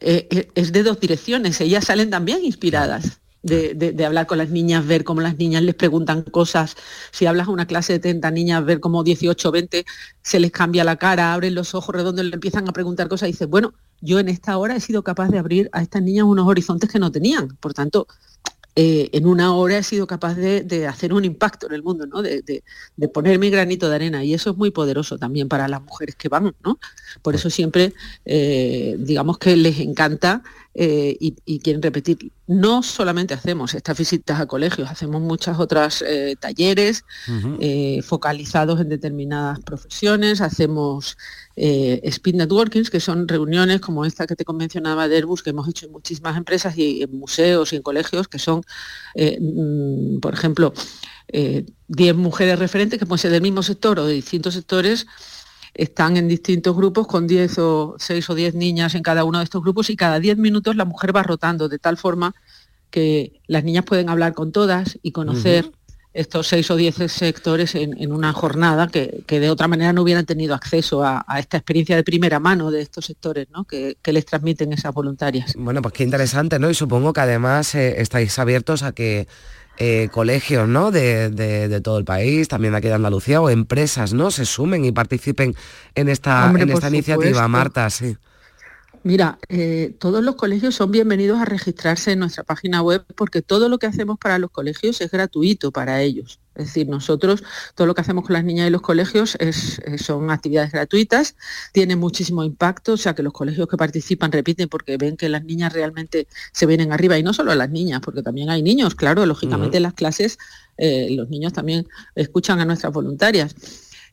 eh, eh, es de dos direcciones, ellas salen también inspiradas de, hablar con las niñas, ver cómo las niñas les preguntan cosas. Si hablas a una clase de 30 niñas, ver cómo 18 o 20 se les cambia la cara, abren los ojos redondos, le empiezan a preguntar cosas y dices, bueno, yo en esta hora he sido capaz de abrir a estas niñas unos horizontes que no tenían. Por tanto, eh, en una hora he sido capaz de, hacer un impacto en el mundo, ¿no? De, poner mi granito de arena y eso es muy poderoso también para las mujeres que van, ¿no? Por eso siempre, eh, digamos que les encanta eh, y, quieren repetir. No solamente hacemos estas visitas a colegios, hacemos muchas otras talleres focalizados en determinadas profesiones, hacemos eh, speed networkings, que son reuniones como esta que te convencionaba de Airbus, que hemos hecho en muchísimas empresas y en museos y en colegios, que son, eh, mm, por ejemplo, 10 eh, mujeres referentes que pueden ser del mismo sector o de distintos sectores, están en distintos grupos con 10 o 6 o 10 niñas en cada uno de estos grupos y cada 10 minutos la mujer va rotando de tal forma que las niñas pueden hablar con todas y conocer estos seis o diez sectores en, una jornada que, de otra manera no hubieran tenido acceso a, esta experiencia de primera mano de estos sectores, ¿no? que, les transmiten esas voluntarias. Bueno, pues qué interesante, ¿no? Y supongo que además eh, estáis abiertos a que eh, colegios ¿no? De, todo el país, también aquí de Andalucía, o empresas ¿no? se sumen y participen en esta, en esta iniciativa, Marta. Sí. Mira, eh, todos los colegios son bienvenidos a registrarse en nuestra página web porque todo lo que hacemos para los colegios es gratuito para ellos. Es decir, nosotros todo lo que hacemos con las niñas y los colegios es, son actividades gratuitas, tienen muchísimo impacto, o sea que los colegios que participan repiten porque ven que las niñas realmente se vienen arriba y no solo las niñas, porque también hay niños, claro, lógicamente en las clases eh, los niños también escuchan a nuestras voluntarias.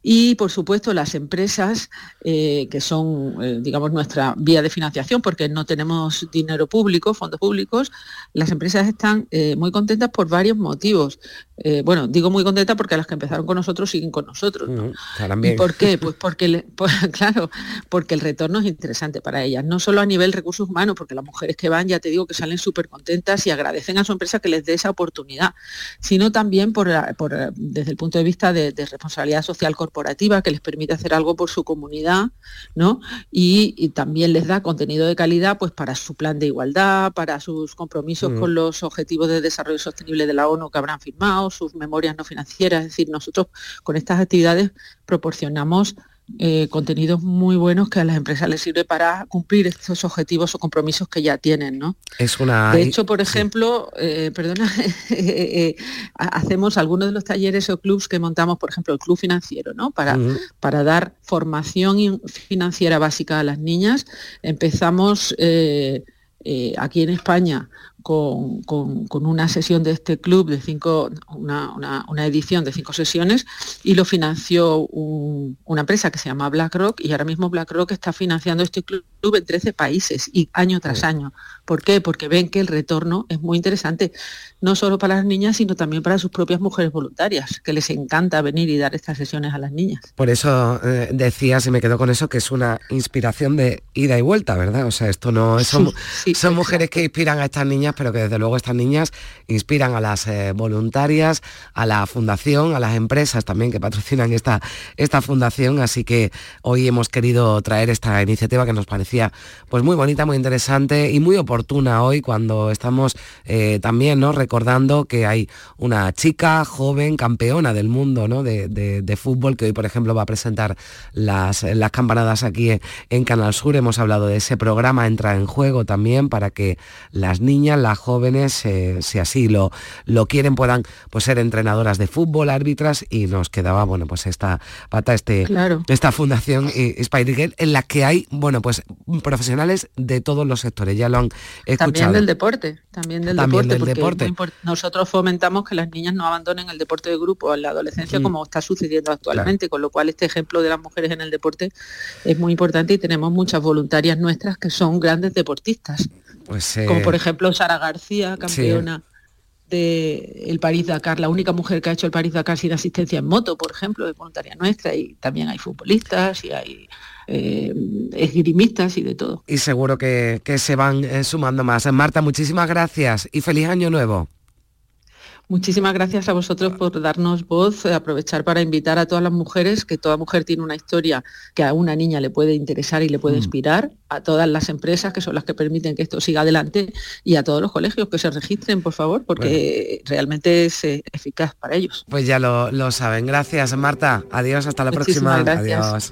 Y, por supuesto, las empresas, eh, que son, eh, digamos, nuestra vía de financiación, porque no tenemos dinero público, fondos públicos, las empresas están eh, muy contentas por varios motivos. bueno, digo muy contentas porque las que empezaron con nosotros siguen con nosotros. ¿Y por qué? Pues <laughs> porque, pues, <laughs> claro, porque el retorno es interesante para ellas, no solo a nivel recursos humanos, porque las mujeres que van, ya te digo, que salen súper contentas y agradecen a su empresa que les dé esa oportunidad, sino también por, desde el punto de vista de, de responsabilidad social corporativa que les permite hacer algo por su comunidad, ¿no? Y, también les da contenido de calidad pues para su plan de igualdad, para sus compromisos mm. con los objetivos de desarrollo sostenible de la ONU que habrán firmado, sus memorias no financieras. Es decir, nosotros con estas actividades proporcionamos eh, contenidos muy buenos que a las empresas les sirve para cumplir estos objetivos o compromisos que ya tienen, ¿no? Es una... De hecho, por ejemplo, eh, perdona, <laughs> eh, hacemos algunos de los talleres o clubs que montamos, por ejemplo, el club financiero, ¿no? Para, para dar formación financiera básica a las niñas. Empezamos aquí en España con, una sesión de este club de cinco, una, edición de cinco sesiones y lo financió una empresa que se llama BlackRock y ahora mismo BlackRock está financiando este club en 13 países y año tras año. ¿Por qué? Porque ven que el retorno es muy interesante, no solo para las niñas, sino también para sus propias mujeres voluntarias, que les encanta venir y dar estas sesiones a las niñas. Por eso eh, decías, y me quedo con eso, que es una inspiración de ida y vuelta, ¿verdad? O sea, esto no son, son mujeres que inspiran a estas niñas, pero que desde luego estas niñas inspiran a las eh, voluntarias, a la fundación, a las empresas también que patrocinan esta, esta fundación. Así que hoy hemos querido traer esta iniciativa que nos parecía pues muy bonita, muy interesante y muy oportuna hoy cuando estamos eh, también ¿no? recordando que hay una chica joven campeona del mundo ¿no? de, fútbol que hoy por ejemplo va a presentar las, las campanadas aquí en Canal Sur. Hemos hablado de ese programa Entra en Juego también para que las niñas, las jóvenes, eh, si así lo, lo quieren, puedan pues, ser entrenadoras de fútbol, árbitras y nos quedaba bueno pues esta pata, este, esta fundación Spider en la que hay bueno pues profesionales de todos los sectores, ya lo han escuchado. También del deporte, también del deporte, nosotros fomentamos que las niñas no abandonen el deporte de grupo en la adolescencia como está sucediendo actualmente, con lo cual este ejemplo de las mujeres en el deporte es muy importante y tenemos muchas voluntarias nuestras que son grandes deportistas. Pues, como por ejemplo Sara García, campeona. de el París Dakar, la única mujer que ha hecho el París Dakar sin asistencia en moto, por ejemplo, es voluntaria nuestra, y también hay futbolistas y hay eh, esgrimistas y de todo. Y seguro que, se van eh, sumando más. Marta, muchísimas gracias y feliz año nuevo. Muchísimas gracias a vosotros por darnos voz, aprovechar para invitar a todas las mujeres, que toda mujer tiene una historia que a una niña le puede interesar y le puede mm. inspirar, a todas las empresas que son las que permiten que esto siga adelante y a todos los colegios que se registren, por favor, porque realmente es eh, eficaz para ellos. Pues ya lo, saben. Gracias, Marta. Adiós, hasta la próxima. Adiós.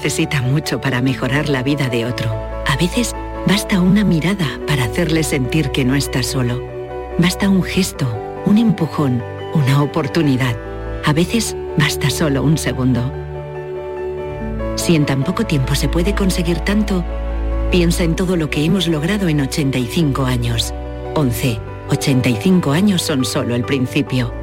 Necesita mucho para mejorar la vida de otro. A veces basta una mirada para hacerle sentir que no está solo. Basta un gesto, un empujón, una oportunidad. A veces basta solo un segundo. Si en tan poco tiempo se puede conseguir tanto, piensa en todo lo que hemos logrado en 85 años. 11. 85 años son solo el principio.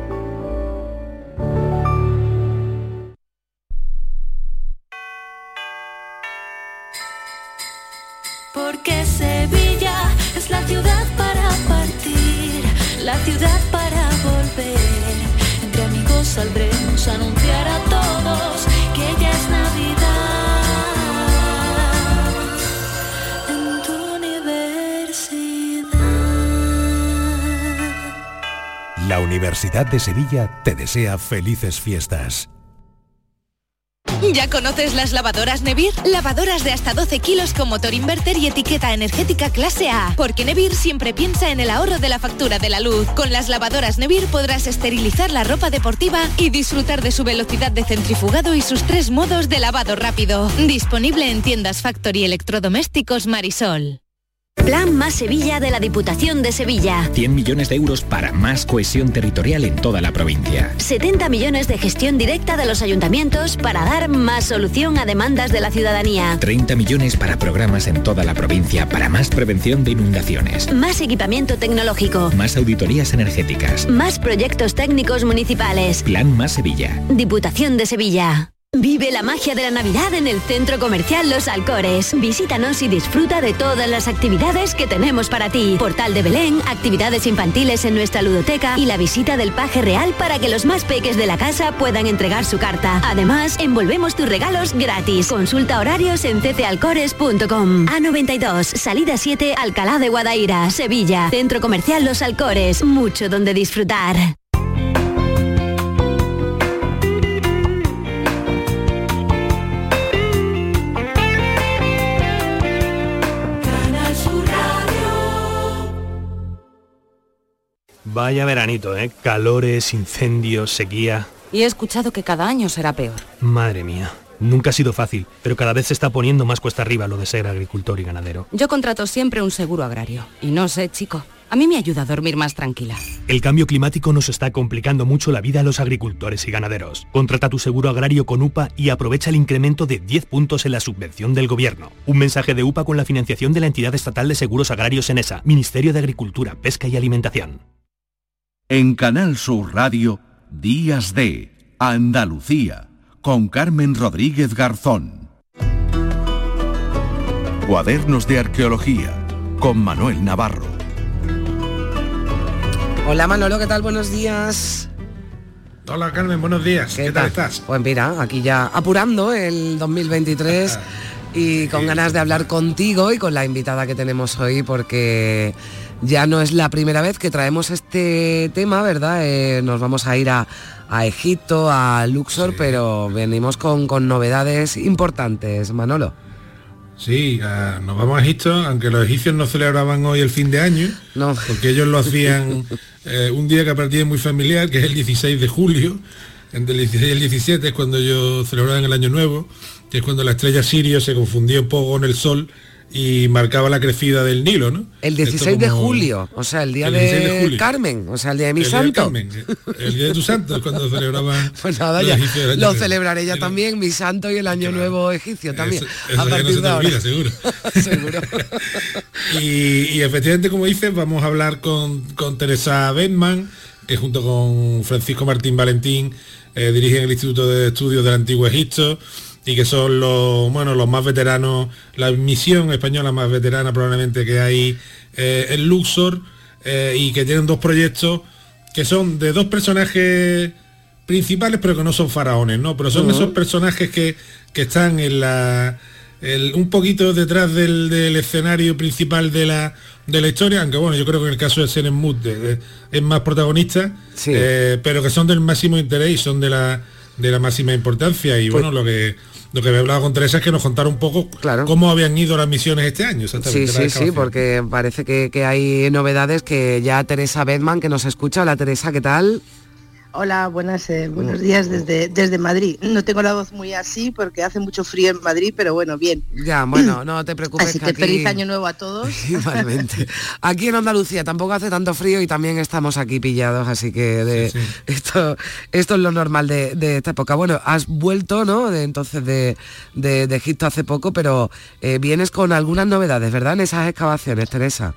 De Sevilla te desea felices fiestas. ¿Ya conoces las lavadoras Nevir? Lavadoras de hasta 12 kilos con motor inverter y etiqueta energética clase A. Porque Nevir siempre piensa en el ahorro de la factura de la luz. Con las lavadoras Nevir podrás esterilizar la ropa deportiva y disfrutar de su velocidad de centrifugado y sus tres modos de lavado rápido. Disponible en tiendas Factory Electrodomésticos Marisol. Plan Más Sevilla de la Diputación de Sevilla. 100 millones de euros para más cohesión territorial en toda la provincia. 70 millones de gestión directa de los ayuntamientos para dar más solución a demandas de la ciudadanía. 30 millones para programas en toda la provincia para más prevención de inundaciones. Más equipamiento tecnológico. Más auditorías energéticas. Más proyectos técnicos municipales. Plan Más Sevilla. Diputación de Sevilla. Vive la magia de la Navidad en el Centro Comercial Los Alcores. Visítanos y disfruta de todas las actividades que tenemos para ti. Portal de Belén, actividades infantiles en nuestra ludoteca y la visita del paje real para que los más peques de la casa puedan entregar su carta. Además, envolvemos tus regalos gratis. Consulta horarios en ccalcores.com. A92, salida 7, Alcalá de Guadaira, Sevilla. Centro Comercial Los Alcores. Mucho donde disfrutar. Vaya veranito, ¿eh? Calores, incendios, sequía. Y he escuchado que cada año será peor. Madre mía. Nunca ha sido fácil, pero cada vez se está poniendo más cuesta arriba lo de ser agricultor y ganadero. Yo contrato siempre un seguro agrario. Y no sé, chico. A mí me ayuda a dormir más tranquila. El cambio climático nos está complicando mucho la vida a los agricultores y ganaderos. Contrata tu seguro agrario con UPA y aprovecha el incremento de 10 puntos en la subvención del gobierno. Un mensaje de UPA con la financiación de la entidad estatal de seguros agrarios en ESA, Ministerio de Agricultura, Pesca y Alimentación. En Canal Sur Radio, Días de Andalucía, con Carmen Rodríguez Garzón. Cuadernos de Arqueología, con Manuel Navarro. Hola Manolo, ¿qué tal? Buenos días. Hola Carmen, buenos días. ¿Qué, tal estás? Pues mira, aquí ya apurando el 2023 <laughs> y con ganas de hablar contigo y con la invitada que tenemos hoy porque ya no es la primera vez que traemos este tema, ¿verdad? Eh, nos vamos a ir a, Egipto, a Luxor, pero venimos con, novedades importantes, Manolo. Sí, nos vamos a Egipto, aunque los egipcios no celebraban hoy el fin de año, no. porque ellos lo hacían eh, un día que a es muy familiar, que es el 16 de julio, entre el 16 y el 17 es cuando ellos celebraban el Año Nuevo, que es cuando la estrella Sirio se confundió un poco con el sol y marcaba la crecida del Nilo, ¿no? El 16 de julio, o sea, el día de, Carmen, o sea, el día de mi santo. el día de tu santo, cuando celebraban. <laughs> Pues nada, ya lo celebraré ya también, mi santo y el año nuevo egipcio también. a partir de ahora. seguro. <laughs> seguro. <laughs> y, efectivamente, como dices, vamos a hablar con, con Teresa Bedman, que junto con Francisco Martín Valentín eh, dirigen el Instituto de Estudios del Antiguo Egipto y que son los, bueno, los más veteranos, la misión española más veterana probablemente que hay eh, en Luxor, eh, y que tienen dos proyectos que son de dos personajes principales, pero que no son faraones, ¿no? Pero son esos personajes que, están en la. un poquito detrás del, escenario principal de la, de la historia, aunque bueno, yo creo que en el caso de Senemut es más protagonista, eh, pero que son del máximo interés y son de la, de la máxima importancia. Y pues bueno, lo que lo que me he hablado con Teresa es que nos contara un poco cómo habían ido las misiones este año. Sí, sí, sí, porque parece que, que, hay novedades que ya Teresa Bedman, que nos escucha. Hola Teresa, ¿qué tal? Hola, buenas, eh, buenos días desde, desde Madrid. No tengo la voz muy así porque hace mucho frío en Madrid, pero bueno, bien. Ya, bueno, <clears throat> no te preocupes. Así que, feliz año nuevo a todos. <laughs> Igualmente. Aquí en Andalucía tampoco hace tanto frío y también estamos aquí pillados, así que de, <laughs> Esto, esto es lo normal de, esta época. Bueno, has vuelto, ¿no? De, entonces de, Egipto hace poco, pero eh, vienes con algunas novedades, ¿verdad? En esas excavaciones, Teresa.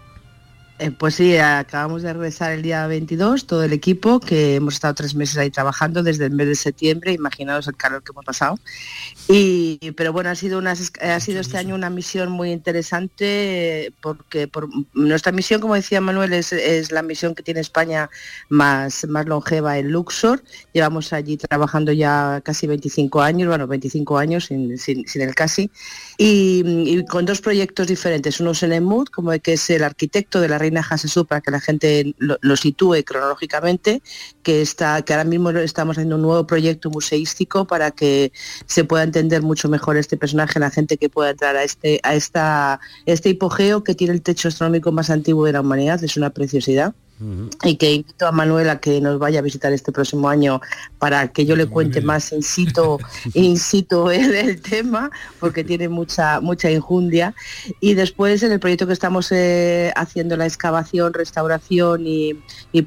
Eh, pues sí, acabamos de regresar el día 22, todo el equipo, que hemos estado tres meses ahí trabajando desde el mes de septiembre, imaginaos el calor que hemos pasado. Y, pero bueno, ha sido, una, ha sido este año una misión muy interesante porque por, nuestra misión, como decía Manuel, es, la misión que tiene España más, más longeva en Luxor. Llevamos allí trabajando ya casi 25 años, bueno, 25 años sin, sin, el casi, y, con dos proyectos diferentes. Uno es en Emut, como que es el arquitecto de la reina Hasesú, para que la gente lo, sitúe cronológicamente, que, está, que ahora mismo estamos haciendo un nuevo proyecto museístico para que se pueda entender mucho mejor este personaje, la gente que pueda entrar a este, a esta, este hipogeo que tiene el techo astronómico más antiguo de la humanidad, es una preciosidad y que invito a Manuel a que nos vaya a visitar este próximo año para que yo le cuente más in situ, <laughs> in situ <laughs> el, tema, porque tiene mucha, mucha injundia. Y después en el proyecto que estamos eh, haciendo la excavación, restauración y,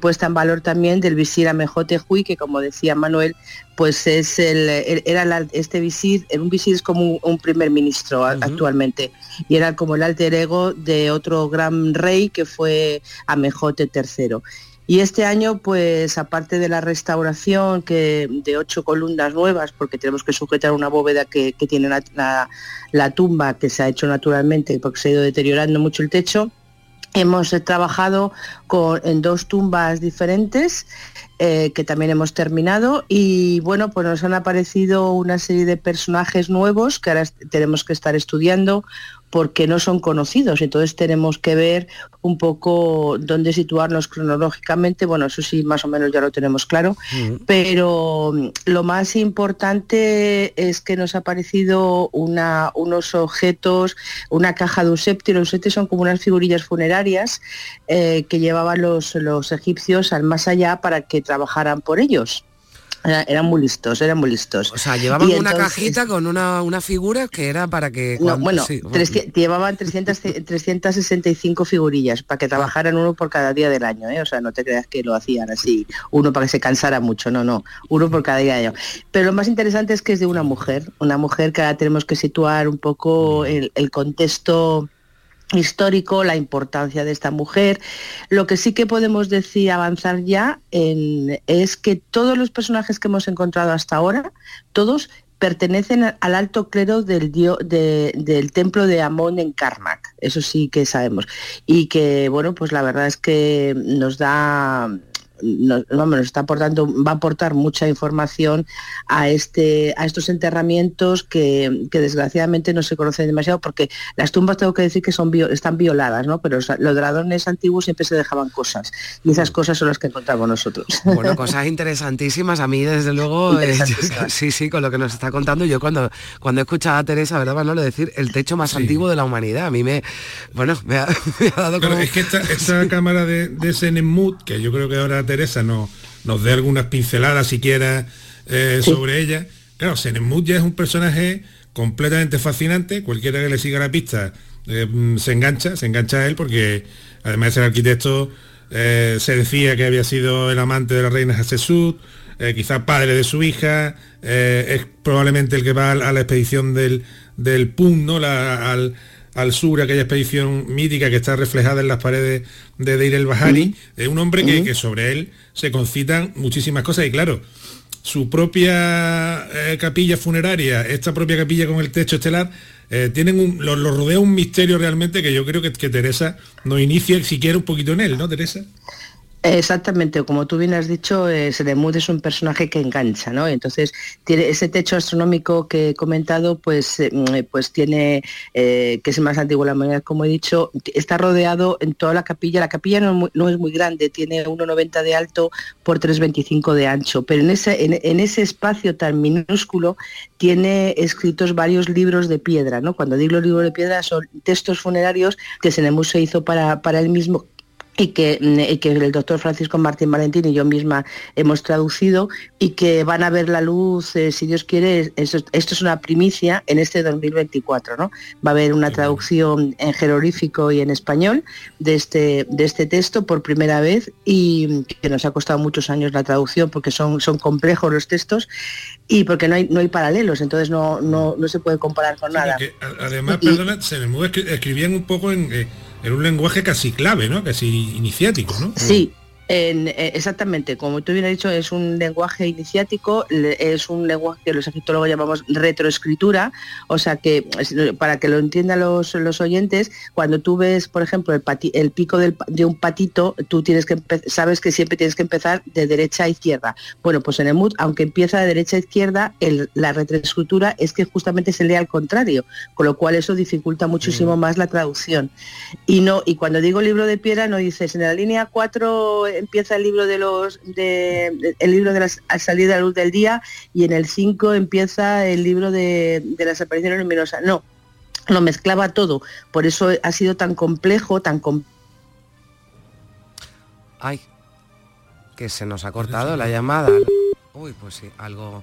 puesta en valor también del visir Amejote Hui, que como decía Manuel, pues es el, era este visir, un visir es como un, primer ministro actualmente, y era como el alter ego de otro gran rey que fue Amejote III. Y este año, pues aparte de la restauración que, de ocho columnas nuevas, porque tenemos que sujetar una bóveda que, tiene la, tumba, que se ha hecho naturalmente porque se ha ido deteriorando mucho el techo, hemos trabajado con, en dos tumbas diferentes eh, que también hemos terminado. Y bueno, pues nos han aparecido una serie de personajes nuevos que ahora tenemos que estar estudiando, porque no son conocidos. Entonces tenemos que ver un poco dónde situarnos cronológicamente. Bueno, eso sí, más o menos ya lo tenemos claro. Pero mm, lo más importante es que nos ha parecido una, unos objetos, una caja de usepti. Los usepti son como unas figurillas funerarias eh, que llevaban los, los egipcios al más allá para que trabajaran por ellos eran muy listos, eran muy listos. O sea, llevaban una cajita con una, una, figura que era para que... bueno, llevaban 300, 365 figurillas para que trabajaran uno por cada día del año, ¿eh? o sea, no te creas que lo hacían así, uno para que se cansara mucho, no, no, uno por cada día del año. Pero lo más interesante es que es de una mujer, una mujer que ahora tenemos que situar un poco el contexto histórico, la importancia de esta mujer. Lo que sí que podemos decir, avanzar ya, es que todos los personajes que hemos encontrado hasta ahora, todos pertenecen al alto clero del, del templo de Amón en Karnak. Eso sí que sabemos. Y que, bueno, pues la verdad es que nos da nos, está aportando, va a aportar mucha información a, este, a estos enterramientos que, desgraciadamente no se conocen demasiado porque las tumbas tengo que decir que son están violadas, ¿no? pero los dragones antiguos siempre se dejaban cosas y esas cosas son las que encontramos nosotros. Bueno, <laughs> cosas interesantísimas. A mí, desde luego, eh, <laughs> sí, sí, con lo que nos está contando, yo cuando, cuando he escuchado a Teresa, ¿verdad, Manolo? Decir el techo más antiguo de la humanidad. A mí me, bueno, me ha, <laughs> dado como... es que esta, cámara de, de que yo creo que ahora Teresa no, nos dé algunas pinceladas siquiera eh, sobre ella. Claro, Senemut ya es un personaje completamente fascinante, cualquiera que le siga la pista eh, mm, se engancha, se engancha a él porque además de ser arquitecto eh, se decía que había sido el amante de la reina Hatshepsut, quizás padre de su hija, es probablemente el que va a, la expedición del, del PUN, ¿no? La, al, al sur, aquella expedición mítica que está reflejada en las paredes de Deir el Bahari, es un hombre que, sobre él se concitan muchísimas cosas y claro, su propia eh, capilla funeraria, esta propia capilla con el techo estelar, eh, tienen un, lo, rodea un misterio realmente que yo creo que, que Teresa nos inicia siquiera un poquito en él, ¿no, Teresa? Exactamente, como tú bien has dicho, eh, es un personaje que engancha, ¿no? Entonces, tiene ese techo astronómico que he comentado, pues, eh, mm, pues tiene, eh, que es más antiguo la humanidad, como he dicho, está rodeado en toda la capilla. La capilla no, es muy grande, tiene 1,90 de alto por 3,25 de ancho, pero en ese, en, ese espacio tan minúsculo tiene escritos varios libros de piedra, ¿no? Cuando digo libros de piedra son textos funerarios que Sedemud se hizo para, para él mismo y que, mm, que, el doctor Francisco Martín Valentín y yo misma hemos traducido y que van a ver la luz, eh, si Dios quiere, esto, es una primicia en este 2024, ¿no? Va a haber una traducción en jeroglífico y en español de este, de este texto por primera vez y que nos ha costado muchos años la traducción porque son, son complejos los textos y porque no hay, no hay paralelos, entonces no, no, se puede comparar con nada. además, perdona, se me escribían un poco en... Eh, en un lenguaje casi clave, ¿no? Casi iniciático, ¿no? Sí, eh, exactamente, como tú bien has dicho, es un lenguaje iniciático, es un lenguaje que los egiptólogos llamamos retroescritura, o sea que para que lo entiendan los, oyentes, cuando tú ves, por ejemplo, el, pico de un patito, tú tienes que sabes que siempre tienes que empezar de derecha a izquierda. Bueno, pues en el MUD, aunque empieza de derecha a izquierda, la retroescritura es que justamente se lee al contrario, con lo cual eso dificulta muchísimo mm. más la traducción. Y no, y cuando digo libro de piedra no dices en la línea 4 empieza el libro de los de, el libro de la salida a la luz del día y en el 5 empieza el libro de, de las apariciones luminosas. No, lo mezclaba todo. Por eso ha sido tan complejo, tan Ay, que se nos ha cortado la llamada. Uy, pues sí, algo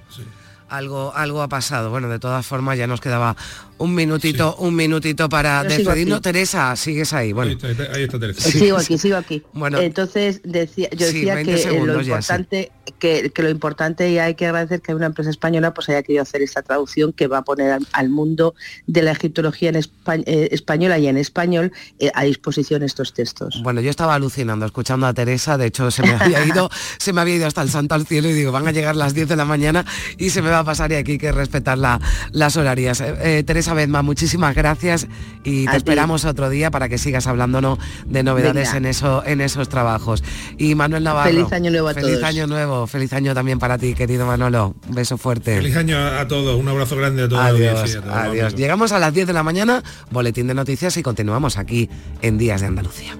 algo, algo ha pasado. Bueno, de todas formas ya nos quedaba un minutito, un minutito para despedirnos. Teresa, sigues ahí. Bueno, ahí está, Teresa. Sigo aquí, sigo aquí. Bueno, entonces decía, yo decía que lo importante, que, lo importante y hay que agradecer que una empresa española pues haya querido hacer esta traducción que va a poner al, mundo de la egiptología en eh, española y en español eh, a disposición estos textos. Bueno, yo estaba alucinando escuchando a Teresa, de hecho se me había <laughs> ido, se me había ido hasta el santo al cielo y digo, van a llegar las 10 de la mañana y se me va pasar y aquí hay que respetar las horarias. Eh, eh, Teresa Bedma, muchísimas gracias y te esperamos otro día para que sigas hablándonos de novedades en, eso, en esos trabajos. Y Manuel Navarro. Feliz año nuevo a feliz año nuevo, feliz año también para ti, querido Manolo. Un beso fuerte. Feliz año a todos, un abrazo grande a todos. Adiós, adiós. Llegamos a las 10 de la mañana, boletín de noticias y continuamos aquí en Días de Andalucía.